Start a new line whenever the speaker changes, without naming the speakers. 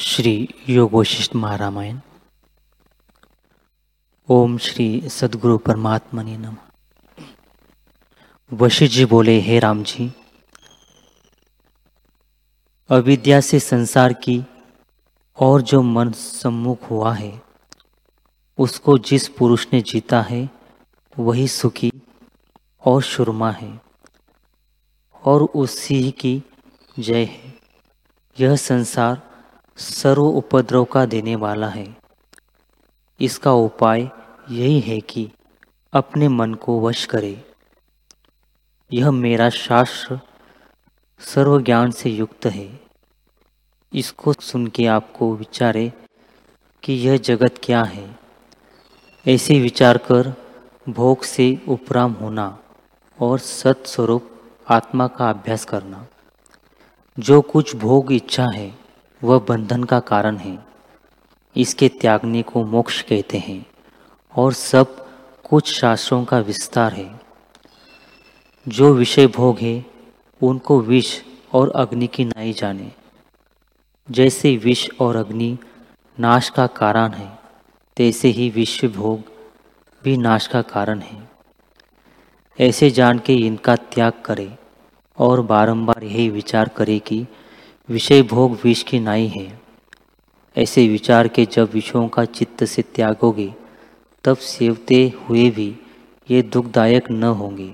श्री योग वशिष्ठ महारामायण। ओम श्री सदगुरु परमात्मा ने नम। वशिष्ठ जी बोले, हे राम जी अविद्या से संसार की और जो मन सम्मुख हुआ है, उसको जिस पुरुष ने जीता है, वही सुखी और शुरमा है, और उसी की जय है। यह संसार सर्व उपद्रव का देने वाला है। इसका उपाय यही है कि अपने मन को वश करे। यह मेरा शास्त्र सर्व ज्ञान से युक्त है। इसको सुन के आपको विचारे कि यह जगत क्या है। ऐसे विचार कर भोग से उपराम होना और सत्स्वरूप आत्मा का अभ्यास करना। जो कुछ भोग इच्छा है वह बंधन का कारण है। इसके त्यागने को मोक्ष कहते हैं और सब कुछ शास्त्रों का विस्तार है। जो विषय भोग है, उनको विष और अग्नि की नाई जाने। जैसे विष और अग्नि नाश का कारण है, तैसे ही विश्व भोग भी नाश का कारण है। ऐसे जान के इनका त्याग करे और बारंबार यही विचार करे कि विषय भोग विष की नाई है। ऐसे विचार के जब विषयों का चित्त से त्यागोगे, तब सेवते हुए भी ये दुखदायक न होंगे।